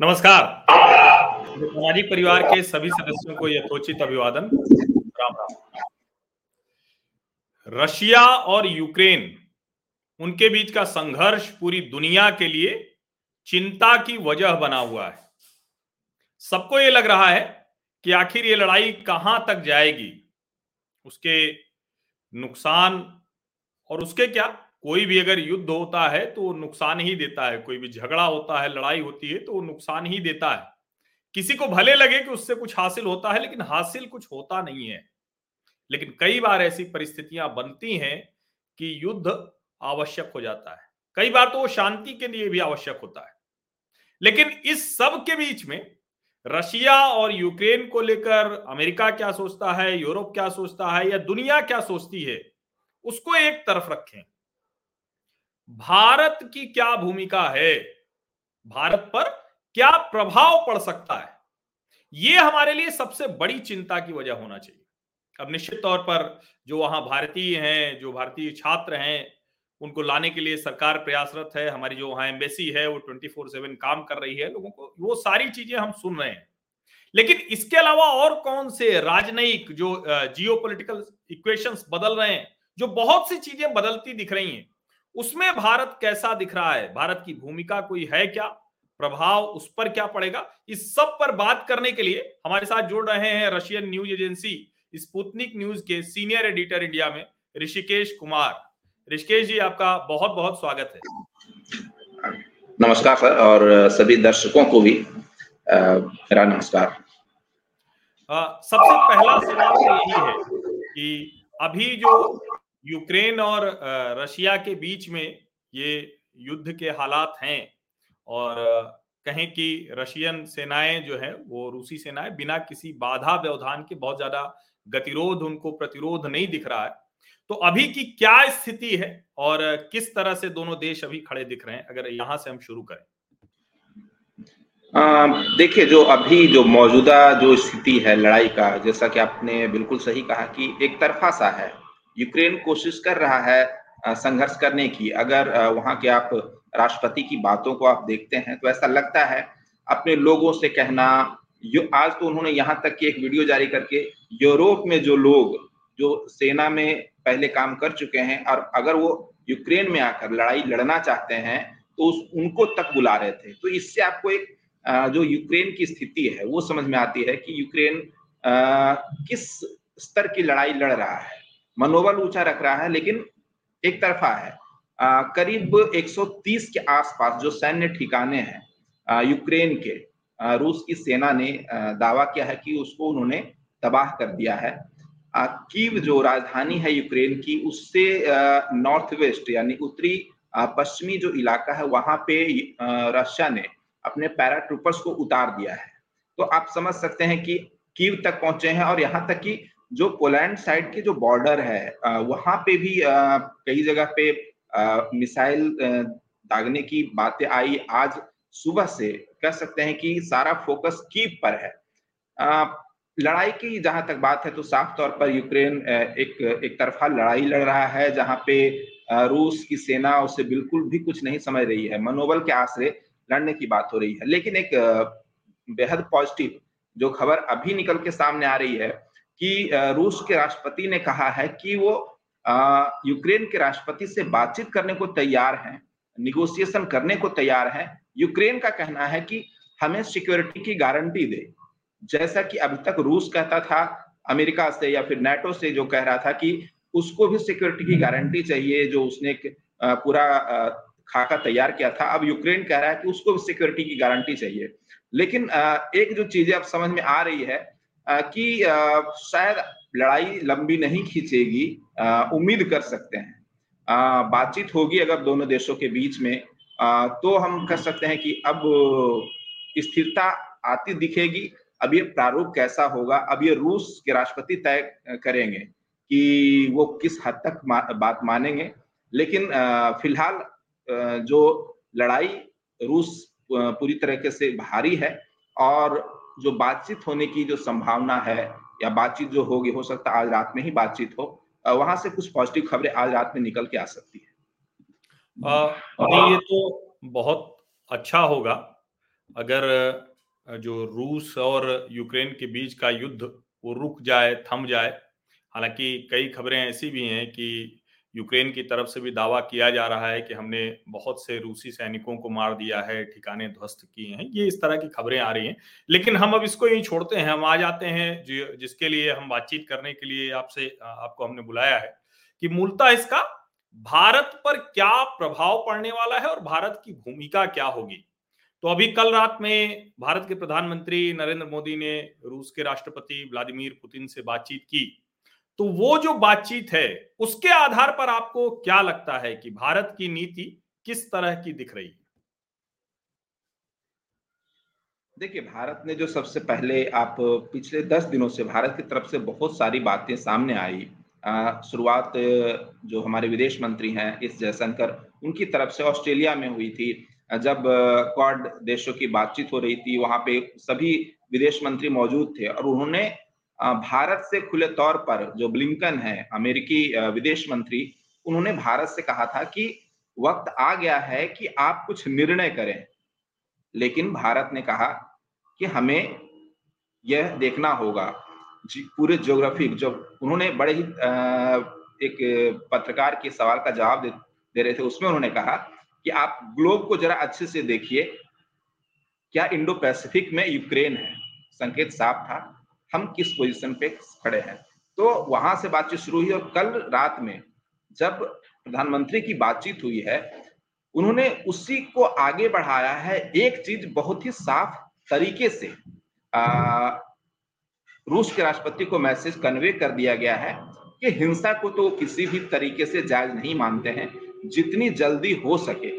नमस्कार। सामाजिक परिवार के सभी सदस्यों को यथोचित अभिवादन। राम राम। रशिया और यूक्रेन, उनके बीच का संघर्ष पूरी दुनिया के लिए चिंता की वजह बना हुआ है। सबको ये लग रहा है कि आखिर ये लड़ाई कहाँ तक जाएगी? उसके नुकसान और उसके क्या कोई भी अगर युद्ध होता है तो वो नुकसान ही देता है। कोई भी झगड़ा होता है, लड़ाई होती है तो वो नुकसान ही देता है। किसी को भले लगे कि उससे कुछ हासिल होता है लेकिन हासिल कुछ होता नहीं है। लेकिन कई बार ऐसी परिस्थितियाँ बनती हैं कि युद्ध आवश्यक हो जाता है। कई बार तो वो शांति के लिए भी आवश्यक होता है। लेकिन इस सब के बीच में रशिया और यूक्रेन को लेकर अमेरिका क्या सोचता है, यूरोप क्या सोचता है या दुनिया क्या सोचती है, उसको एक तरफ़ रखें। भारत की क्या भूमिका है? भारत पर क्या प्रभाव पड़ सकता है? यह हमारे लिए सबसे बड़ी चिंता की वजह होना चाहिए। अब निश्चित तौर पर जो वहाँ भारतीय हैं, जो भारतीय छात्र हैं, उनको लाने के लिए सरकार प्रयासरत है। हमारी जो वहाँ एम्बेसी है, वो ट्वेंटी फोर सेवन काम कर रही है। लोगों को वो सारी चीज़ें हम सुन रहे हैं। लेकिन इसके अलावा और कौन से राजनयिक जो जियो पोलिटिकल इक्वेशंस बदल रहे हैं, जो बहुत सी चीज़ें बदलती दिख रही हैं उसमें भारत कैसा दिख रहा है? भारत की भूमिका कोई है क्या? प्रभाव उस पर क्या पड़ेगा? इस सब पर बात करने के लिए हमारे साथ जुड़ रहे हैं Russian news agency Sputnik news के सीनियर एडिटर इंडिया में ऋषिकेश कुमार। ऋषिकेश जी आपका बहुत बहुत स्वागत है। नमस्कार सर और सभी दर्शकों को भी मेरा नमस्कार। सबसे पहला सवाल यही है कि अभी जो यूक्रेन और रशिया के बीच में ये युद्ध के हालात हैं और कहें कि रशियन सेनाएँ जो है वो रूसी सेनाएँ बिना किसी बाधा व्यवधान के बहुत ज़्यादा गतिरोध उनको प्रतिरोध नहीं दिख रहा है। तो अभी की क्या स्थिति है और किस तरह से दोनों देश अभी खड़े दिख रहे हैं? अगर यहाँ से हम शुरू करें। देखिए, जो अभी जो मौजूदा जो स्थिति है लड़ाई का, जैसा कि आपने बिल्कुल सही कहा कि एक तरफा सा है। यूक्रेन कोशिश कर रहा है संघर्ष करने की। अगर वहाँ के आप राष्ट्रपति की बातों को आप देखते हैं तो ऐसा लगता है अपने लोगों से कहना, यो, आज तो उन्होंने यहाँ तक की एक वीडियो जारी करके यूरोप में जो लोग, जो सेना में पहले काम कर चुके हैं, और अगर वो यूक्रेन में आकर लड़ाई लड़ना चाहते हैं तो उस, उनको तक बुला रहे थे। तो इससे आपको एक जो यूक्रेन की स्थिति है, वो समझ में आती है कि यूक्रेन किस स्तर की लड़ाई लड़ रहा है। मनोबल ऊँचा रख रहा है लेकिन एक तरफा है। आ, करीब 130 के आसपास जो सैन्य ठिकाने हैं यूक्रेन के आ, रूस की सेना ने आ, दावा किया है कि उसको उन्होंने तबाह कर दिया है। आ, कीव जो राजधानी है यूक्रेन की उससे नॉर्थ वेस्ट यानी उत्तरी पश्चिमी जो इलाका है वहाँ पे रशिया ने अपने पैराट्रूपर्स को उतार दिया है। तो आप समझ सकते हैं कि कीव तक पहुँचे हैं और यहाँ तक कि जो पोलैंड साइड के जो बॉर्डर है वहाँ पे भी कई जगह पे मिसाइल दागने की बातें आई। आज सुबह से कह सकते हैं कि सारा फोकस कीप पर है। लड़ाई की जहाँ तक बात है तो साफ़ तौर पर यूक्रेन एक एक तरफा लड़ाई लड़ रहा है, जहाँ पे रूस की सेना उसे बिल्कुल भी कुछ नहीं समझ रही है। मनोबल के आश्रय लड़ने की बात हो रही है। लेकिन एक बेहद पॉजिटिव जो खबर अभी निकल के सामने आ रही है कि रूस के राष्ट्रपति ने कहा है कि वो यूक्रेन के राष्ट्रपति से बातचीत करने को तैयार हैं निगोशिएशन करने को तैयार है। यूक्रेन का कहना है कि हमें सिक्योरिटी की गारंटी दे। जैसा कि अभी तक रूस कहता था, अमेरिका से या फिर नेटो से जो कह रहा था कि उसको भी सिक्योरिटी की गारंटी चाहिए, जो उसने पूरा खाका तैयार किया था। अब यूक्रेन कह रहा है कि उसको भी सिक्योरिटी की गारंटी चाहिए। लेकिन एक जो चीज़ें अब समझ में आ रही है कि शायद लड़ाई लंबी नहीं खींचेगी उम्मीद कर सकते हैं। बातचीत होगी अगर दोनों देशों के बीच में तो हम कह सकते हैं कि अब स्थिरता आती दिखेगी। अब ये प्रारूप कैसा होगा? अब ये रूस के राष्ट्रपति तय करेंगे कि वो किस हद तक बात मानेंगे। लेकिन फ़िलहाल जो लड़ाई रूस पूरी तरीके से भारी है और जो बातचीत होने की जो संभावना है या बातचीत जो होगी हो सकता आज रात में ही बातचीत हो वहाँ से कुछ पॉजिटिव खबरें आज रात में निकल के आ सकती है। आ, ये तो बहुत अच्छा होगा। अगर जो रूस और यूक्रेन के बीच का युद्ध वो रुक जाए थम जाए हालाँकि कई खबरें ऐसी भी हैं कि यूक्रेन की तरफ़ से भी दावा किया जा रहा है कि हमने बहुत से रूसी सैनिकों को मार दिया है, ठिकाने ध्वस्त किए हैं। ये इस तरह की खबरें आ रही हैं। लेकिन हम अब इसको यही छोड़ते हैं। हम आ जाते हैं जिसके लिए हम बातचीत करने के लिए आपसे आपको हमने बुलाया है कि मूलतः इसका भारत पर क्या प्रभाव पड़ने वाला है और भारत की भूमिका क्या होगी? तो अभी कल रात में भारत के प्रधानमंत्री नरेंद्र मोदी ने रूस के राष्ट्रपति व्लादिमीर पुतिन से बातचीत की। तो वो जो बातचीत है, उसके आधार पर आपको क्या लगता है कि भारत की नीति किस तरह की दिख रही है? देखिए, भारत ने जो सबसे पहले आप पिछले दस दिनों से भारत की तरफ़ से बहुत सारी बातें सामने आई। शुरुआत जो हमारे विदेश मंत्री हैं इस जयशंकर, उनकी तरफ़ से ऑस्ट्रेलिया में हुई थी। जब क्वाड देशों की बातचीत हो रही थी, वहाँ पे सभी विदेश मंत्री मौजूद थे और उन्होंने भारत से खुले तौर पर जो ब्लिंकन है अमेरिकी विदेश मंत्री उन्होंने भारत से कहा था कि वक्त आ गया है कि आप कुछ निर्णय करें। लेकिन भारत ने कहा कि हमें यह देखना होगा। जी पूरे ज्योग्राफिक जो उन्होंने बड़े ही एक पत्रकार के सवाल का जवाब दे, दे रहे थे उसमें उन्होंने कहा कि आप ग्लोब को जरा अच्छे से देखिए क्या इंडो पैसिफिक में यूक्रेन है? संकेत साफ़ था। हम किस पोजीशन पे खड़े हैं। तो वहाँ से बातचीत शुरू हुई और कल रात में जब प्रधानमंत्री की बातचीत हुई है उन्होंने उसी को आगे बढ़ाया है एक चीज़ बहुत ही साफ़ तरीके से। आ, रूस के राष्ट्रपति को मैसेज कन्वे कर दिया गया है कि हिंसा को तो किसी भी तरीके से जायज़ नहीं मानते हैं जितनी जल्दी हो सके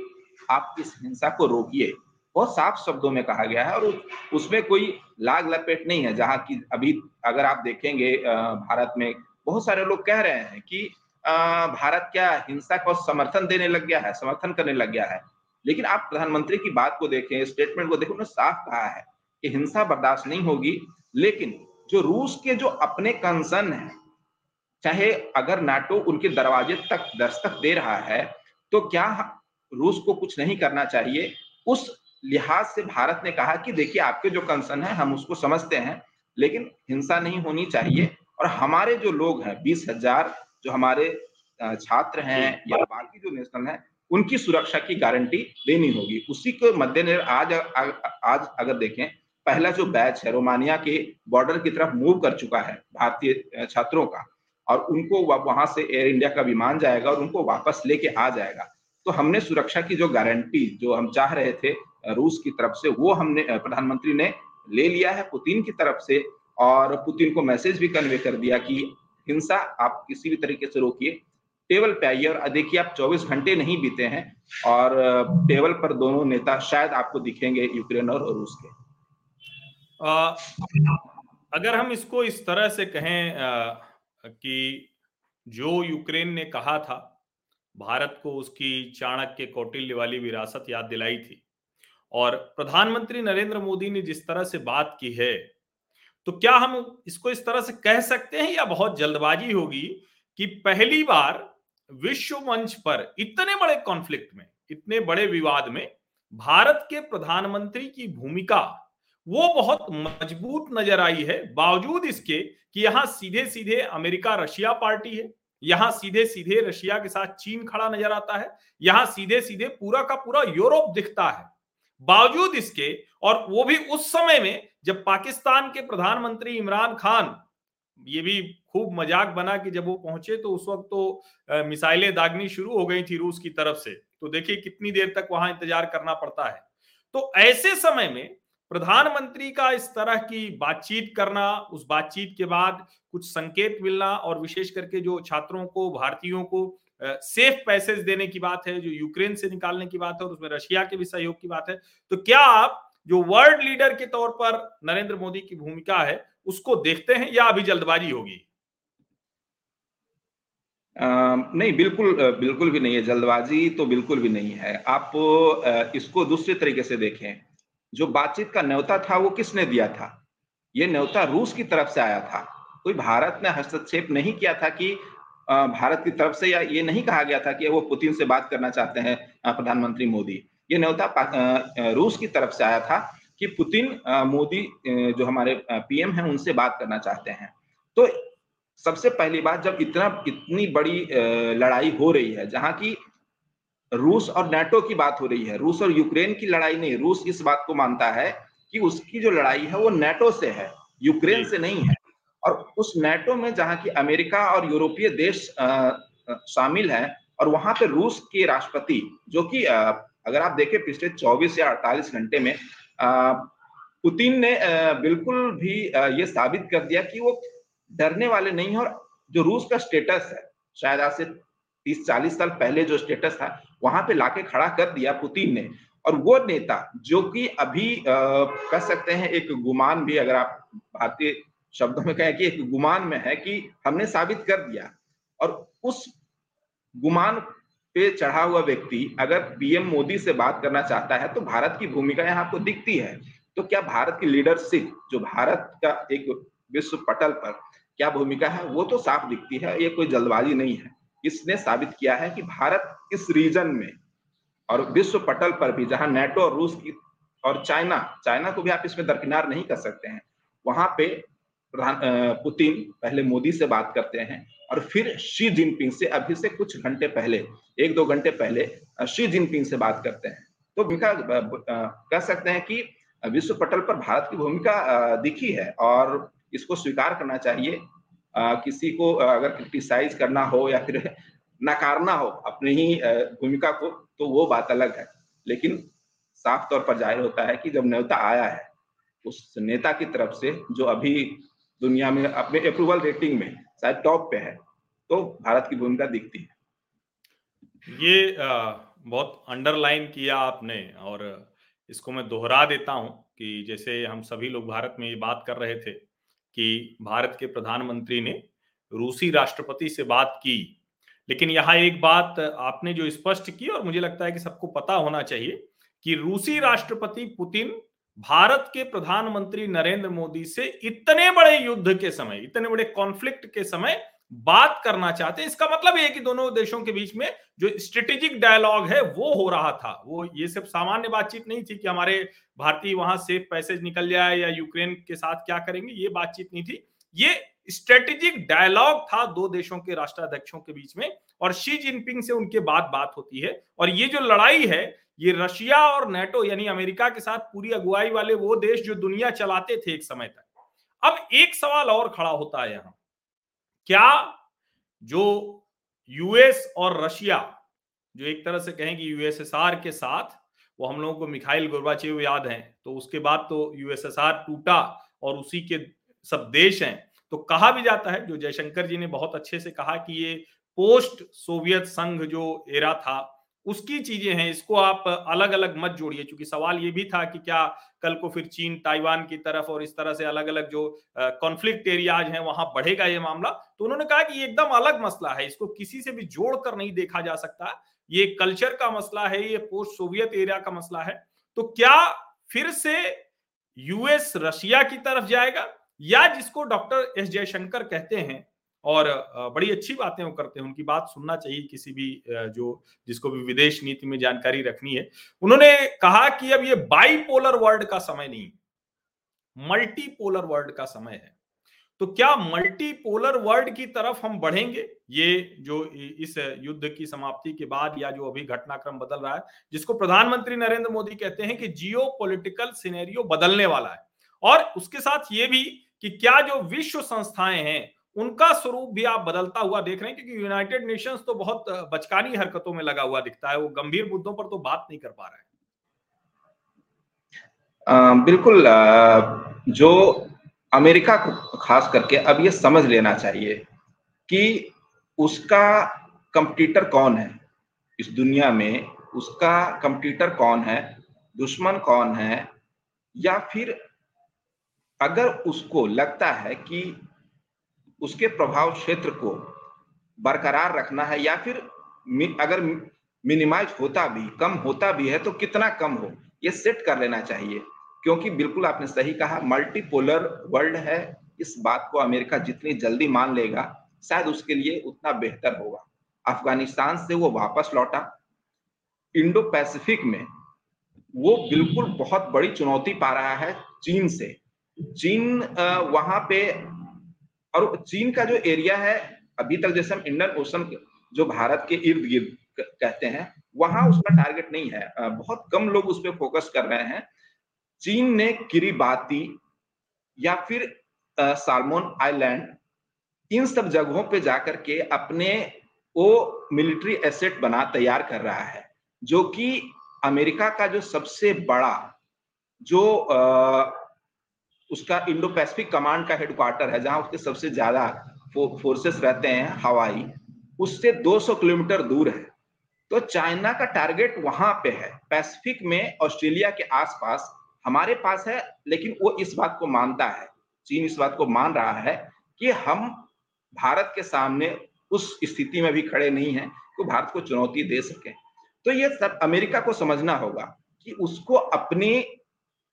आप इस हिंसा को रोकिए। बहुत साफ़ शब्दों में कहा गया है और उसमें कोई लाग लपेट नहीं है, जहाँ की अभी अगर आप देखेंगे भारत में बहुत सारे लोग कह रहे हैं कि भारत क्या हिंसा को समर्थन देने लग गया है, समर्थन करने लग गया है। लेकिन आप प्रधानमंत्री की बात को देखें स्टेटमेंट को देखें, उन्होंने साफ़ कहा है कि हिंसा बर्दाश्त नहीं होगी। लेकिन जो रूस के जो अपने कंसर्न है, चाहे अगर नाटो उनके दरवाजे तक, दस्तक दे रहा है तो क्या रूस को कुछ नहीं करना चाहिए? उस लिहाज से भारत ने कहा कि देखिए आपके जो कंसर्न है हम उसको समझते हैं लेकिन हिंसा नहीं होनी चाहिए। और हमारे जो लोग हैं बीस हज़ार जो हमारे छात्र हैं या बाकी जो नेशनल हैं उनकी सुरक्षा की गारंटी देनी होगी। उसी के मद्देनजर आज आज अगर देखें पहला जो बैच है रोमानिया के बॉर्डर की तरफ़ मूव कर चुका है भारतीय छात्रों का। और उनको वहाँ से एयर इंडिया का विमान जाएगा और उनको वापस लेके आ जाएगा। तो हमने सुरक्षा की जो गारंटी जो हम चाह रहे थे रूस की तरफ़ से वो हमने प्रधानमंत्री ने ले लिया है पुतिन की तरफ़ से और पुतिन को मैसेज भी कन्वे कर दिया कि हिंसा आप किसी भी तरीके से रोकिए। टेबल पे आइए और देखिए आप 24 घंटे नहीं बीते हैं और टेबल पर दोनों नेता शायद आपको दिखेंगे यूक्रेन और रूस के। आ, अगर हम इसको इस तरह से कहें आ, कि जो यूक्रेन ने कहा था भारत को उसकी चाणक्य कौटिल्य वाली विरासत याद दिलाई थी और प्रधानमंत्री नरेंद्र मोदी ने जिस तरह से बात की है तो क्या हम इसको इस तरह से कह सकते हैं या बहुत जल्दबाजी होगी कि पहली बार विश्व मंच पर इतने बड़े कॉन्फ्लिक्ट में, इतने बड़े विवाद में भारत के प्रधानमंत्री की भूमिका वो बहुत मज़बूत नज़र आई है, बावजूद इसके कि यहाँ सीधे सीधे अमेरिका रशिया पार्टी है, यहाँ सीधे सीधे रशिया के साथ चीन खड़ा नज़र आता है, यहाँ सीधे सीधे पूरा का पूरा यूरोप दिखता है। बावजूद इसके, और वो भी उस समय में, जब पाकिस्तान के प्रधानमंत्री इमरान खान, ये भी खूब मज़ाक बना कि जब वो पहुँचे तो उस वक्त तो मिसाइलें दागनी शुरू हो गई थी रूस की तरफ़ से। तो देखिए कितनी देर तक वहाँ इंतज़ार करना पड़ता है। तो ऐसे समय में प्रधानमंत्री का इस तरह की बातचीत करना, उस बातचीत के बाद कुछ संकेत मिलना, और विशेष करके जो छात्रों को, भारतीयों को सेफ़ पैसेज देने की बात है, जो यूक्रेन से निकालने की बात है और उसमें रशिया के भी सहयोग की बात है। तो क्या आप जो वर्ल्ड लीडर के तौर पर नरेंद्र मोदी की भूमिका है, उसको देखते हैं या अभी जल्दबाजी होगी? नहीं, बिल्कुल बिल्कुल भी नहीं है। जल्दबाजी तो बिल्कुल भी नहीं है। आप इसको दूसरे तरीके से देखें। जो बातचीत का न्योता था, वो किसने दिया था? ये न्योता रूस की तरफ़ से आया था। कोई भारत ने हस्तक्षेप नहीं किया था कि भारत की तरफ़ से या ये नहीं कहा गया था कि वो पुतिन से बात करना चाहते हैं प्रधानमंत्री मोदी। ये न्योता रूस की तरफ़ से आया था कि पुतिन मोदी जो हमारे पीएम हैं उनसे बात करना चाहते हैं। तो सबसे पहली बात जब इतना इतनी बड़ी लड़ाई हो रही है जहाँ की रूस और नेटो की बात हो रही है रूस और यूक्रेन की लड़ाई नहीं रूस इस बात को मानता है कि उसकी जो लड़ाई है वो नेटो से है यूक्रेन से नहीं है। और उस नेटो में जहाँ की अमेरिका और यूरोपीय देश शामिल है और वहाँ पे रूस के राष्ट्रपति जो कि अगर आप देखें पिछले 24 या 48 घंटे में पुतिन ने बिल्कुल भी ये साबित कर दिया कि वो डरने वाले नहीं है और जो रूस का स्टेटस है, शायद आज से तीस चालीस साल पहले जो स्टेटस था, वहाँ पे लाके खड़ा कर दिया पुतिन ने। और वो नेता जो कि अभी कह सकते हैं एक गुमान भी अगर आप भारतीय शब्दों में कहें कि एक गुमान में है कि हमने साबित कर दिया। और उस गुमान पे चढ़ा हुआ व्यक्ति अगर पीएम मोदी से बात करना चाहता है तो भारत की भूमिका यहाँ आपको दिखती है। तो क्या भारत की लीडरशिप जो भारत का एक विश्व पटल पर क्या भूमिका है, वो तो साफ़ दिखती है, ये कोई जल्दबाजी नहीं है। इसने साबित किया है कि भारत इस रीजन में और विश्व पटल पर भी, जहाँ नेटो और रूस की और चाइना चाइना को भी आप इसमें दरकिनार नहीं कर सकते हैं, वहाँ पे पुतिन पहले मोदी से बात करते हैं और फिर शी जिनपिंग से अभी से कुछ घंटे पहले, एक दो घंटे पहले शी जिनपिंग से बात करते हैं। तो भूमिका कह सकते हैं कि विश्व पटल पर भारत की भूमिका दिखी है और इसको स्वीकार करना चाहिए। किसी को अगर क्रिटिसाइज करना हो या फिर नकारना हो अपनी ही भूमिका को तो वो बात अलग है। लेकिन साफ़ तौर पर ज़ाहिर होता है कि जब नेता आया है, उस नेता की तरफ़ से जो अभी दुनिया में अपने अप्रूवल रेटिंग में, शायद टॉप पे है तो भारत की भूमिका दिखती है। ये बहुत अंडरलाइन किया आपने और इसको मैं दोहरा देता हूँ कि जैसे हम सभी लोग भारत में ये बात कर रहे थे कि भारत के प्रधानमंत्री ने रूसी राष्ट्रपति से बात की। लेकिन यहाँ एक बात आपने जो स्पष्ट की और मुझे लगता है कि सबको पता होना चाहिए कि रूसी राष्ट्रपति पुतिन भारत के प्रधानमंत्री नरेंद्र मोदी से इतने बड़े युद्ध के समय, इतने बड़े कॉन्फ्लिक्ट के समय बात करना चाहते हैं। इसका मतलब ये कि दोनों देशों के बीच में जो स्ट्रेटेजिक डायलॉग है, वो हो रहा था। वो ये सब सामान्य बातचीत नहीं थी कि हमारे भारतीय वहाँ से पैसेज निकल जाए या यूक्रेन के साथ क्या करेंगे, ये बातचीत नहीं थी। ये स्ट्रेटेजिक डायलॉग था दो देशों के राष्ट्राध्यक्षों के बीच में और शी जिनपिंग से उनके बाद बात होती है। और ये जो लड़ाई है ये रशिया और नेटो यानी अमेरिका के साथ पूरी अगुवाई वाले वो देश जो दुनिया चलाते थे एक समय तक। अब एक सवाल और खड़ा होता है यहाँ। क्या जो यूएस और रशिया, जो एक तरह से कहें कि यूएसएसआर के साथ, वो हम लोगों को मिखाइल गोरबाचेव याद हैं तो उसके बाद तो यूएसएसआर टूटा और उसी के सब देश हैं तो कहा भी जाता है, जो जयशंकर जी ने बहुत अच्छे से कहा कि ये पोस्ट सोवियत संघ जो एरा था उसकी चीज़ें हैं, इसको आप अलग अलग मत जोड़िए। क्योंकि सवाल ये भी था कि क्या कल को फिर चीन, ताइवान की तरफ़ और इस तरह से अलग अलग जो कॉन्फ्लिक्ट एरियाज़ हैं, वहाँ बढ़ेगा ये मामला। तो उन्होंने कहा कि एकदम अलग मसला है, इसको किसी से भी जोड़कर नहीं देखा जा सकता। ये कल्चर का मसला है, ये पोस्ट सोवियत एरिया का मसला है। तो क्या फिर से यूएस रशिया की तरफ़ जाएगा? या जिसको डॉक्टर एस जयशंकर कहते हैं और बड़ी अच्छी बातें वो करते हैं। उनकी बात सुनना चाहिए किसी भी जो, जिसको भी विदेश नीति में जानकारी रखनी है। उन्होंने कहा कि अब ये बाईपोलर वर्ल्ड का समय नहीं, मल्टीपोलर वर्ल्ड का समय है। तो क्या मल्टीपोलर वर्ल्ड की तरफ़ हम बढ़ेंगे? ये जो इस युद्ध की समाप्ति के बाद या जो अभी घटनाक्रम बदल रहा है, जिसको प्रधानमंत्री नरेंद्र मोदी कहते हैं कि जियो पोलिटिकल सिनेरियो बदलने वाला है। और उसके साथ ये भी कि क्या जो विश्व संस्थाएँ हैं उनका स्वरूप भी आप बदलता हुआ देख रहे हैं क्योंकि यूनाइटेड नेशंस तो बहुत बचकानी हरकतों में लगा हुआ दिखता है वो गंभीर मुद्दों पर तो बात नहीं कर पा रहा है। आ, बिल्कुल जो अमेरिका को खास करके अब ये समझ लेना चाहिए कि उसका कंप्यूटर कौन है? इस दुनिया में उसका कंप्यूटर कौन है? दुश्मन कौन है? या फिर अगर उसको लगता है कि उसके प्रभाव क्षेत्र को बरकरार रखना है या फिर अगर मिनिमाइज होता भी, कम होता भी है तो कितना कम हो, ये सेट कर लेना चाहिए। क्योंकि बिल्कुल आपने सही कहा मल्टीपोलर वर्ल्ड है, इस बात को अमेरिका जितनी जल्दी मान लेगा, शायद उसके लिए उतना बेहतर होगा। अफ़गानिस्तान से वो वापस लौटा। इंडो पैसिफिक में वो बिल्कुल बहुत बड़ी चुनौती पा रहा है चीन से। चीन वहाँ पे और चीन का जो एरिया है, अभी तक जैसे हम इंडियन ओशन जो भारत के इर्द गिर्द कहते हैं, वहाँ उसका टारगेट नहीं है। बहुत कम लोग उस पर फोकस कर रहे हैं। चीन ने किरीबाती या फिर सालमोन आइलैंड, इन सब जगहों पे जाकर के अपने वो मिलिट्री एसेट बना, तैयार कर रहा है, जो कि अमेरिका का जो सबसे बड़ा, जो उसका इंडो पैसिफिक कमांड का हेडक्वार्टर है, जहाँ उसके सबसे ज़्यादा फोर्सेस रहते हैं, हवाई, उससे 200 किलोमीटर दूर है। तो चाइना का टारगेट वहाँ पे है। पैसिफिक में ऑस्ट्रेलिया के आसपास हमारे पास है, लेकिन वो इस बात को मानता है, चीन इस बात को मान रहा है कि हम भारत के सामने उस स्थिति में भी खड़े नहीं हैं तो भारत को चुनौती दे सके। तो ये सब अमेरिका को समझना होगा कि उसको अपनी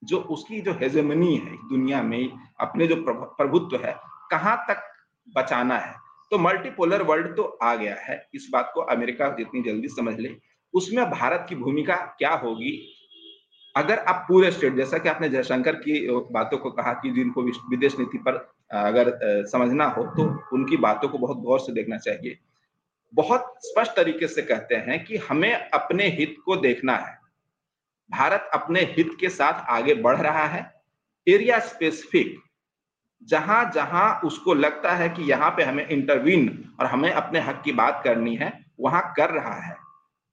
जो उसकी जो हेजेमनी है दुनिया में, अपने जो प्रभुत्व है, कहाँ तक बचाना है? तो मल्टीपोलर वर्ल्ड तो आ गया है। इस बात को अमेरिका जितनी जल्दी समझ ले। उसमें भारत की भूमिका क्या होगी? अगर आप पूरे स्टेट जैसा कि आपने जयशंकर की बातों को कहा कि जिनको विदेश नीति पर अगर समझना हो तो उनकी बातों को बहुत गौर से देखना चाहिए। बहुत स्पष्ट तरीके से कहते हैं कि हमें अपने हित को देखना है। भारत अपने हित के साथ आगे बढ़ रहा है। एरिया स्पेसिफिक जहाँ जहाँ उसको लगता है कि यहाँ पे हमें इंटरवीन और हमें अपने हक की बात करनी है वहाँ कर रहा है।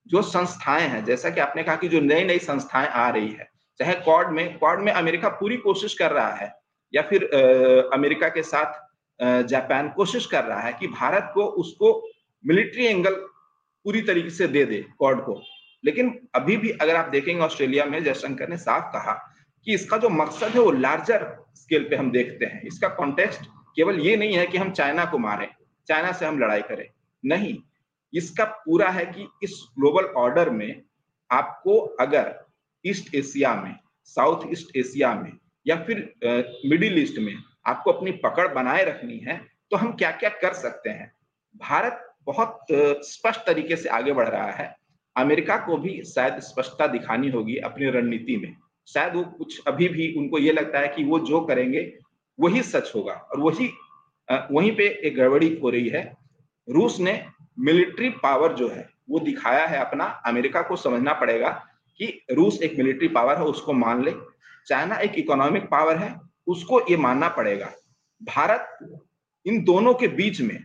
जो संस्थाएँ हैं जैसा कि आपने कहा कि जो नई नई संस्थाएँ आ रही है चाहे क्वाड में क्वाड में अमेरिका पूरी कोशिश कर रहा है या फिर आ, अमेरिका के साथ जापान कोशिश कर रहा है कि भारत को उसको मिलिट्री एंगल पूरी तरीके से दे दे क्वाड को। लेकिन अभी भी अगर आप देखेंगे ऑस्ट्रेलिया में जयशंकर ने साफ़ कहा कि इसका जो मकसद है वो लार्जर स्केल पे हम देखते हैं। इसका कॉन्टेक्स्ट केवल ये नहीं है कि हम चाइना को मारें, चाइना से हम लड़ाई करें। नहीं, इसका पूरा है कि इस ग्लोबल ऑर्डर में आपको अगर ईस्ट एशिया में साउथ ईस्ट एशिया में या फिर मिडिल ईस्ट में आपको अपनी पकड़ बनाए रखनी है तो हम क्या क्या कर सकते हैं? भारत बहुत स्पष्ट तरीके से आगे बढ़ रहा है। अमेरिका को भी शायद स्पष्टता दिखानी होगी अपनी रणनीति में। शायद वो कुछ अभी भी उनको ये लगता है कि वो जो करेंगे, वही सच होगा। और वही वहीं पे एक गड़बड़ी हो रही है। रूस ने मिलिट्री पावर जो है, वो दिखाया है अपना। अमेरिका को समझना पड़ेगा कि रूस एक मिलिट्री पावर है, उसको मान ले। चाइना एक इकोनॉमिक पावर है, उसको ये मानना पड़ेगा। भारत इन दोनों के बीच में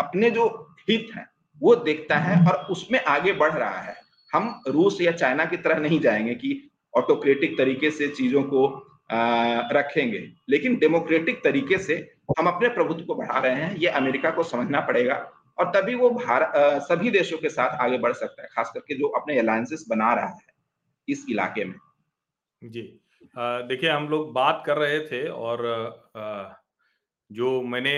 अपने जो हित है वो देखता है और उसमें आगे बढ़ रहा है। हम रूस या चाइना की तरह नहीं जाएँगे कि ऑटोक्रेटिक तरीके से चीज़ों को आ, रखेंगे। लेकिन डेमोक्रेटिक तरीके से हम अपने प्रभुत्व को बढ़ा रहे हैं ये अमेरिका को समझना पड़ेगा और तभी वो भारत सभी देशों के साथ आगे बढ़ सकता है खास करके जो अपने अलायंसेस बना रहा है इस इलाके में। जी। देखिए हम लोग बात कर रहे थे और आ, जो मैंने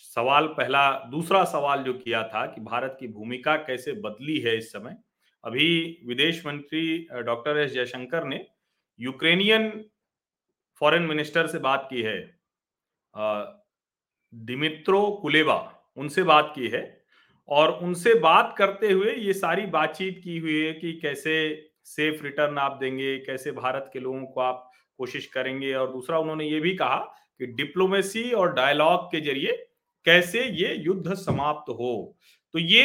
सवाल पहला, दूसरा सवाल जो किया था कि भारत की भूमिका कैसे बदली है इस समय? अभी विदेश मंत्री डॉक्टर एस जयशंकर ने यूक्रेनियन फॉरेन मिनिस्टर से बात की है दिमित्रो कुलेबा उनसे बात की है और उनसे बात करते हुए ये सारी बातचीत की हुई है कि कैसे सेफ़ रिटर्न आप देंगे, कैसे भारत के लोगों को आप कोशिश करेंगे और दूसरा उन्होंने ये भी कहा कि डिप्लोमेसी और डायलॉग के ज़रिए कैसे ये युद्ध समाप्त हो? तो ये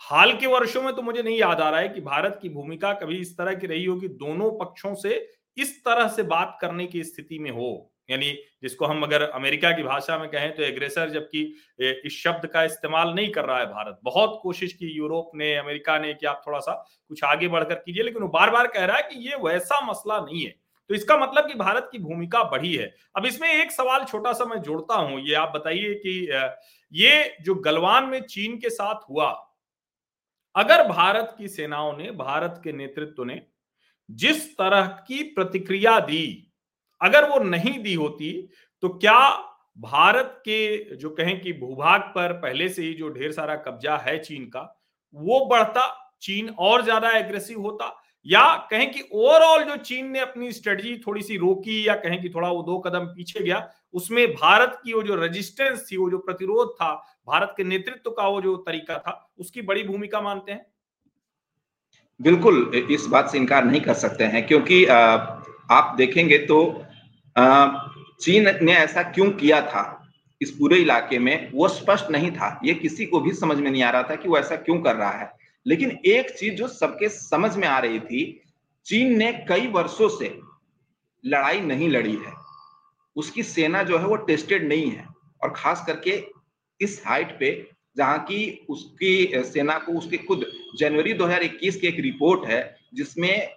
हाल के वर्षों में तो मुझे नहीं याद आ रहा है कि भारत की भूमिका कभी इस तरह की रही हो कि दोनों पक्षों से इस तरह से बात करने की स्थिति में हो। यानी जिसको हम अगर अमेरिका की भाषा में कहें तो एग्रेसर, जबकि इस शब्द का इस्तेमाल नहीं कर रहा है भारत। बहुत कोशिश की यूरोप ने, अमेरिका ने कि आप थोड़ा सा कुछ आगे बढ़कर कीजिए, लेकिन वो बार बार कह रहा है कि ये वैसा मसला नहीं है। तो इसका मतलब कि भारत की भूमिका बढ़ी है। अब इसमें एक सवाल छोटा सा मैं जोड़ता हूँ, ये आप बताइए कि ये जो गलवान में चीन के साथ हुआ, अगर भारत की सेनाओं ने, भारत के नेतृत्व ने जिस तरह की प्रतिक्रिया दी, अगर वो नहीं दी होती तो क्या भारत के जो कहें कि भूभाग पर पहले से ही जो ढेर सारा कब्जा है चीन का, वो बढ़ता, चीन और ज़्यादा एग्रेसिव होता या कहें कि ओवरऑल जो चीन ने अपनी स्ट्रेटजी थोड़ी सी रोकी या कहें कि थोड़ा वो दो कदम पीछे गया, उसमें भारत की वो जो रेजिस्टेंस थी, वो जो प्रतिरोध था, भारत के नेतृत्व का वो जो तरीका था, उसकी बड़ी भूमिका मानते हैं? बिल्कुल इस बात से इनकार नहीं कर सकते हैं, क्योंकि आप देखेंगे तो चीन ने ऐसा क्यों किया था इस पूरे इलाके में, वो स्पष्ट नहीं था, ये किसी को भी समझ में नहीं आ रहा था कि वो ऐसा क्यों कर रहा है। लेकिन एक चीज़ जो सबके समझ में आ रही थी, चीन ने कई वर्षों से लड़ाई नहीं लड़ी है। उसकी सेना जो है वो टेस्टेड नहीं है। और खास करके इस हाइट पे, जहाँ की उसकी सेना को, उसके खुद, जनवरी 2021 की एक रिपोर्ट है, जिसमें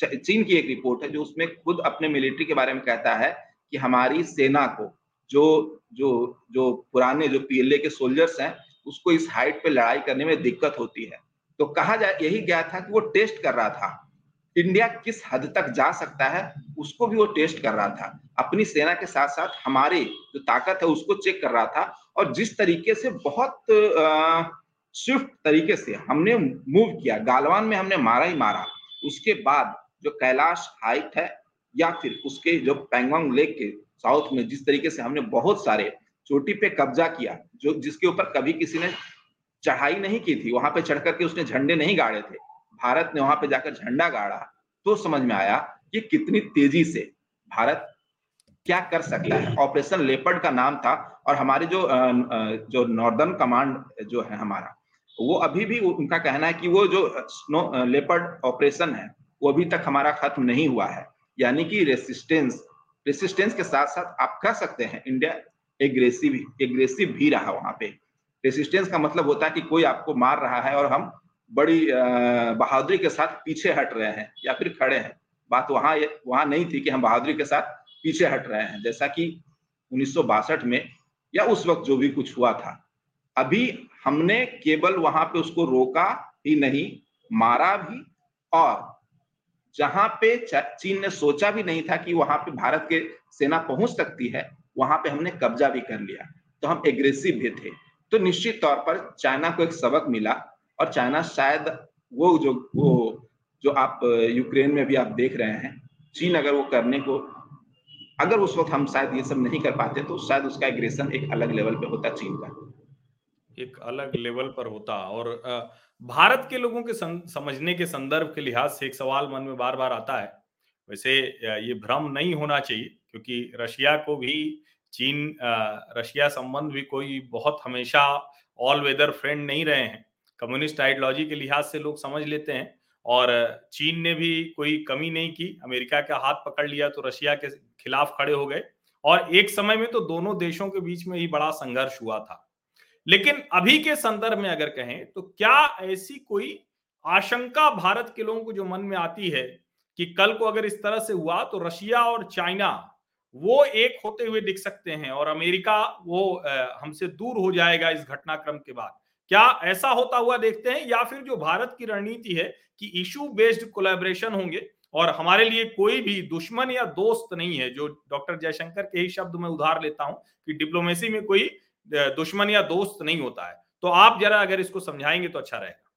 चीन की एक रिपोर्ट है, जो उसमें खुद अपने मिलिट्री के बारे में कहता है कि हमारी सेना को, जो जो जो पुराने, जो पीएलए के सोल्जर्स हैं उसको इस हाइट पे लड़ाई करने में दिक्कत होती है। तो कहा जाए यही गया था कि वो टेस्ट कर रहा था। इंडिया किस हद तक जा सकता है, उसको भी वो टेस्ट कर रहा था। अपनी सेना के साथ साथ हमारी जो ताकत है, उसको चेक कर रहा था। और जिस तरीके से बहुत स्विफ्ट तरीके से हमने मूव किया, गालवान में हमने मारा ही मारा। उसके बाद जो कैलाश हाइट है, या फिर उसके जो पैंगोंग लेक के साउथ में जिस तरीके से हमने बहुत सारे चोटी पे कब्जा किया, जो, जिसके ऊपर कभी किसी ने चढ़ाई नहीं की थी, वहाँ पे चढ़ करके उसने झंडे नहीं गाड़े थे। भारत ने वहाँ पे जाकर झंडा गाड़ा तो समझ में आया कि कितनी तेज़ी से भारत क्या कर सकता है। ऑपरेशन लेपर्ड का नाम था और हमारे जो जो नॉर्दर्न कमांड जो है हमारा, वो अभी भी उनका कहना है कि वो जो स्नो लेपर्ड ऑपरेशन है, वो अभी तक हमारा खत्म नहीं हुआ है। यानी कि रेसिस्टेंस रेसिस्टेंस के साथ साथ आप कह सकते हैं, इंडिया एग्रेसिव एग्रेसिव भी रहा वहाँ पे। रेसिस्टेंस का मतलब होता है कि कोई आपको मार रहा है और हम बड़ी बहादुरी के साथ पीछे हट रहे हैं या फिर खड़े हैं। बात वहाँ वहाँ नहीं थी कि हम बहादुरी के साथ पीछे हट रहे हैं। जैसा कि उन्नीस सौ बासठ में या उस वक्त जो भी कुछ हुआ था। अभी हमने केवल वहाँ पे उसको रोका ही नहीं, मारा भी और जहाँ पे चीन ने सोचा भी नहीं था कि वहाँ पे भारत के सेना पहुँच सकती है वहाँ पे हमने कब्जा भी कर लिया। तो हम एग्रेसिव भी थे। तो निश्चित तौर पर चाइना को एक सबक मिला और चाइना शायद वो जो वो जो आप, यूक्रेन में भी आप देख रहे हैं, चीन अगर वो करने को, अगर उस वक्त हम शायद ये सब नहीं कर पाते तो शायद उसका एग्रेशन एक अलग लेवल पे होता चीन का। एक अलग लेवल पर होता और भारत के लोगों के समझने के संदर्भ के लिहाज से एक सवाल मन में बार बार आता है। वैसे ये भ्रम नहीं होना चाहिए, क्योंकि रशिया को भी चीन रशिया संबंध भी कोई बहुत हमेशा ऑल वेदर फ्रेंड नहीं रहे हैं। कम्युनिस्ट आइडियोलॉजी के लिहाज से लोग समझ लेते हैं और चीन ने भी कोई कमी नहीं की। अमेरिका का हाथ पकड़ लिया तो रशिया के खिलाफ खड़े हो गए और एक समय में तो दोनों देशों के बीच में ही बड़ा संघर्ष हुआ था। लेकिन अभी के संदर्भ में अगर कहें तो क्या ऐसी कोई आशंका भारत के लोगों को जो मन में आती है कि कल को अगर इस तरह से हुआ तो रशिया और चाइना वो एक होते हुए दिख सकते हैं और अमेरिका वो हमसे दूर हो जाएगा इस घटनाक्रम के बाद। क्या ऐसा होता हुआ देखते हैं या फिर जो भारत की रणनीति है कि इशू बेस्ड कोलेबरेशन होंगे और हमारे लिए कोई भी दुश्मन या दोस्त नहीं है, जो डॉक्टर जयशंकर के ही शब्द में उधार लेता हूँ कि डिप्लोमेसी में कोई दुश्मन या दोस्त नहीं होता है। तो आप जरा अगर इसको समझाएँगे तो अच्छा रहेगा।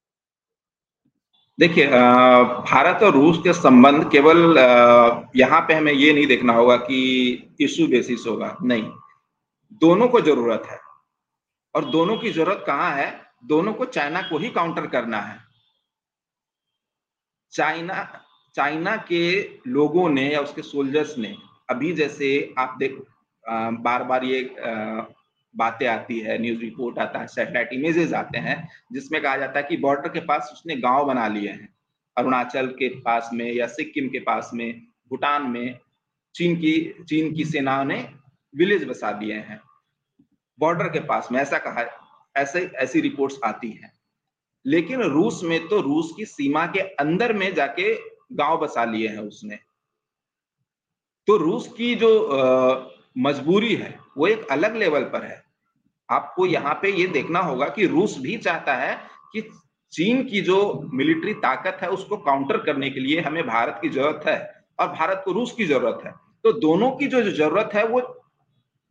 देखिए भारत और रूस के संबंध केवल यहाँ पे हमें ये नहीं देखना होगा कि इशू बेसिस होगा। नहीं। दोनों को ज़रूरत है। और दोनों की ज़रूरत कहाँ है? दोनों को चाइना को ही काउंटर करना है। चाइना चाइना के लोगों ने या उसके सोल्जर्स ने, अभी जैसे आप देख बार बार ये बातें आती है न्यूज़ रिपोर्ट आता है सैटेलाइट इमेजेस आते हैं जिसमें कहा जाता है कि बॉर्डर के पास उसने गाँव बना लिए हैं। अरुणाचल के पास में या सिक्किम के पास में भूटान में चीन की चीन की सेना ने विलेज बसा दिए हैं। बॉर्डर के पास में ऐसा कहा ऐसे ऐसी रिपोर्ट्स आती हैं। लेकिन रूस में तो रूस की सीमा के अंदर में जाके गाँव बसा लिए हैं उसने। तो रूस की जो आ, मजबूरी है वो एक अलग लेवल पर है। आपको यहाँ पे ये देखना होगा कि रूस भी चाहता है कि चीन की जो मिलिट्री ताकत है उसको काउंटर करने के लिए हमें भारत की ज़रूरत है और भारत को रूस की ज़रूरत है। तो दोनों की जो ज़रूरत है वो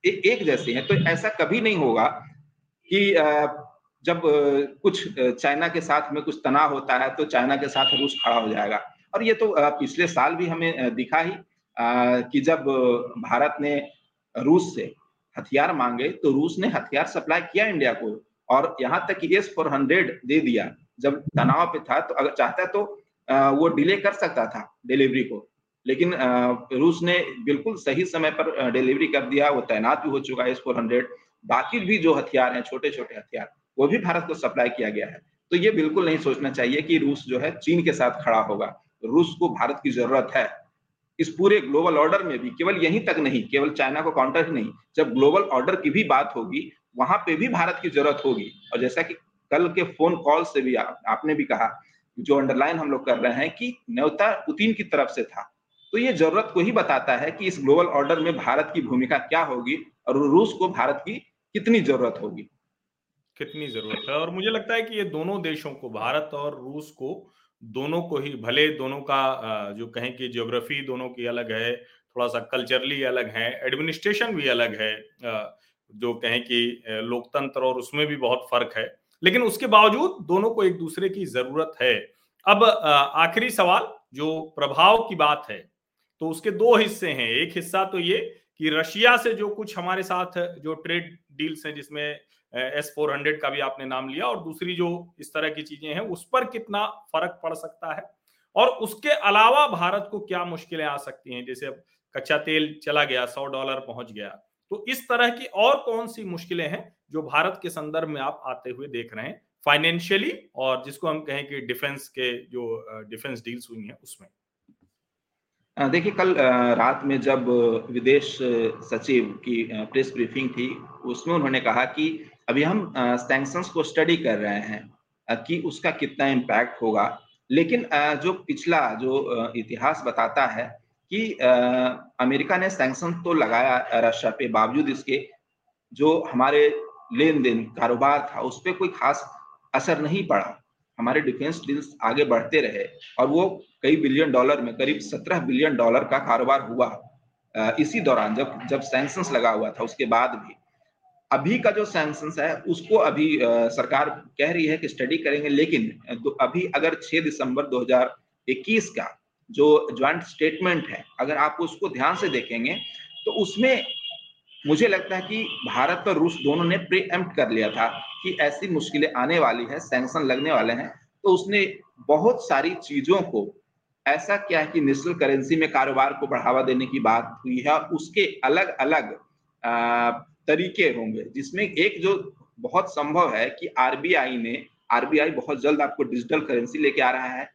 ए- एक जैसी है। तो ऐसा कभी नहीं होगा कि जब कुछ चाइना के साथ में कुछ तनाव होता है तो चाइना के साथ रूस खड़ा हो जाएगा। और ये तो पिछले साल भी हमें दिखा ही कि जब भारत ने रूस से हथियार मांगे तो रूस ने हथियार सप्लाई किया इंडिया को और यहाँ तक कि एस फोर हंड्रेड दे दिया। जब तनाव पे था तो अगर चाहता तो वो डिले कर सकता था डिलीवरी को। लेकिन रूस ने बिल्कुल सही समय पर डिलीवरी कर दिया, वो तैनात भी हो चुका है एस फोर हंड्रेड बाकी भी जो हथियार हैं छोटे छोटे हथियार, वो भी भारत को सप्लाई किया गया है। तो ये बिल्कुल नहीं सोचना चाहिए कि रूस जो है चीन के साथ खड़ा होगा। रूस को भारत की ज़रूरत है। इस पूरे ग्लोबल ऑर्डर में भी केवल यहीं तक नहीं केवल चाइना को काउंटर ही नहीं जब ग्लोबल ऑर्डर की भी बात होगी वहाँ पे भी भारत की ज़रूरत होगी। और जैसा कि कल के फ़ोन कॉल से भी आ, आपने भी कहा जो अंडरलाइन हम लोग कर रहे हैं कि न्योता पुतिन की तरफ़ से था। तो ये ज़रूरत को ही बताता है कि इस ग्लोबल ऑर्डर में भारत की भूमिका क्या होगी और रूस को भारत की कितनी ज़रूरत होगी। कितनी ज़रूरत है? और मुझे लगता है कि ये दोनों देशों को भारत और रूस को दोनों को ही, भले दोनों का जो कहें कि ज्योग्राफी दोनों की अलग है थोड़ा सा कल्चरली अलग है एडमिनिस्ट्रेशन भी अलग है जो कहें कि लोकतंत्र और उसमें भी बहुत फ़र्क है। लेकिन उसके बावजूद दोनों को एक दूसरे की ज़रूरत है। अब आखिरी सवाल, जो प्रभाव की बात है तो उसके दो हिस्से हैं। एक हिस्सा तो ये कि रशिया से जो कुछ हमारे साथ जो ट्रेड डील्स हैं, जिसमें एस फोर हंड्रेड का भी आपने नाम लिया और दूसरी जो इस तरह की चीज़ें हैं, उस पर कितना फ़र्क पड़ सकता है? और उसके अलावा भारत को क्या मुश्किलें आ सकती हैं? जैसे अब कच्चा तेल चला गया, सौ डॉलर पहुँच गया। तो इस तरह की और कौन सी मुश्किलें हैं जो भारत के संदर्भ में आप आते हुए देख रहे हैं? फाइनेंशियली और जिसको हम कहें कि डिफेंस के जो डिफेंस डील्स हुई हैं उसमें। देखिए, कल रात में जब विदेश सचिव की प्रेस ब्रीफिंग थी, उसमें उन्होंने कहा कि अभी हम सैंक्शंस को स्टडी कर रहे हैं कि उसका कितना इम्पैक्ट होगा। लेकिन जो पिछला, जो इतिहास बताता है कि अमेरिका ने सैंक्शन तो लगाया रशिया पे, बावजूद इसके जो हमारे लेन देन कारोबार था, उस पर कोई खास असर नहीं पड़ा। हमारे डिफेंस डील्स आगे बढ़ते रहे और वो कई बिलियन डॉलर में, करीब सत्रह बिलियन डॉलर का कारोबार हुआ इसी दौरान जब जब सैंक्शंस लगा हुआ था, उसके बाद भी। अभी का जो सैंक्शन है, उसको अभी सरकार कह रही है कि स्टडी करेंगे, लेकिन तो अभी अगर 6 दिसंबर 2021 का जो ज्वाइंट स्टेटमेंट है, अगर आप उसको ध्यान से देखेंगे तो उसमें मुझे लगता है कि भारत और रूस दोनों ने प्रीएम्प्ट कर लिया था कि ऐसी मुश्किलें आने वाली है सैंक्शन लगने वाले हैं तो उसने बहुत सारी चीज़ों को, ऐसा क्या है कि नेशनल करेंसी में कारोबार को बढ़ावा देने की बात हुई है उसके अलग अलग तरीके होंगे, जिसमें एक जो बहुत संभव है कि आरबीआई ने आरबीआई बहुत जल्द आपको डिजिटल करेंसी लेके आ रहा है,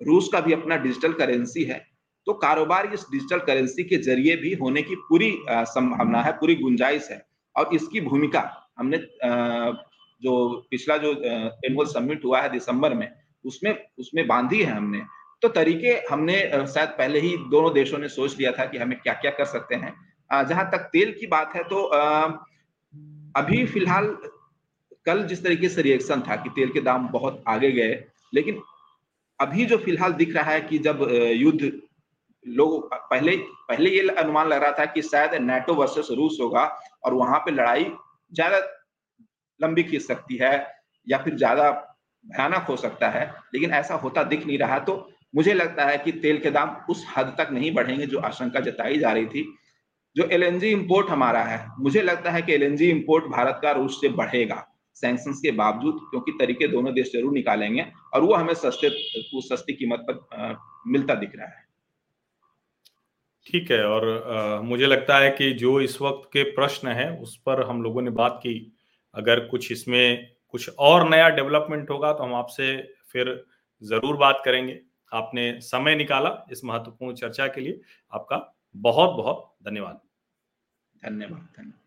रूस का भी अपना डिजिटल करेंसी है तो कारोबार इस डिजिटल करेंसी के ज़रिए भी होने की पूरी संभावना है, पूरी गुंजाइश है। और इसकी भूमिका हमने जो पिछला जो एनुअल समिट हुआ है दिसंबर में, उसमें उसमें बांधी है हमने। तो तरीके हमने शायद पहले ही दोनों देशों ने सोच लिया था कि हमें क्या क्या कर सकते हैं। जहाँ तक तेल की बात है तो अभी फ़िलहाल कल जिस तरीके से रिएक्शन था कि तेल के दाम बहुत आगे गए, लेकिन अभी जो फ़िलहाल दिख रहा है कि जब युद्ध लोग पहले पहले ये अनुमान लग रहा था कि शायद नेटो वर्सेस रूस होगा और वहाँ पे लड़ाई ज़्यादा लंबी खींच सकती है या फिर ज़्यादा भयानक हो सकता है, लेकिन ऐसा होता दिख नहीं रहा। तो मुझे लगता है कि तेल के दाम उस हद तक नहीं बढ़ेंगे जो आशंका जताई जा रही थी। जो एलएनजी इंपोर्ट हमारा है मुझे लगता है कि एलएनजी इंपोर्ट भारत का रूस से बढ़ेगा सैंक्शंस के बावजूद क्योंकि तरीके दोनों देश ज़रूर निकालेंगे और वो हमें सस्ते सस्ती कीमत पर मिलता दिख रहा है। ठीक है और आ, मुझे लगता है कि जो इस वक्त के प्रश्न हैं उस पर हम लोगों ने बात की। अगर कुछ इसमें कुछ और नया डेवलपमेंट होगा तो हम आपसे फिर ज़रूर बात करेंगे। आपने समय निकाला इस महत्वपूर्ण चर्चा के लिए। आपका बहुत बहुत धन्यवाद। धन्यवाद धन्यवाद।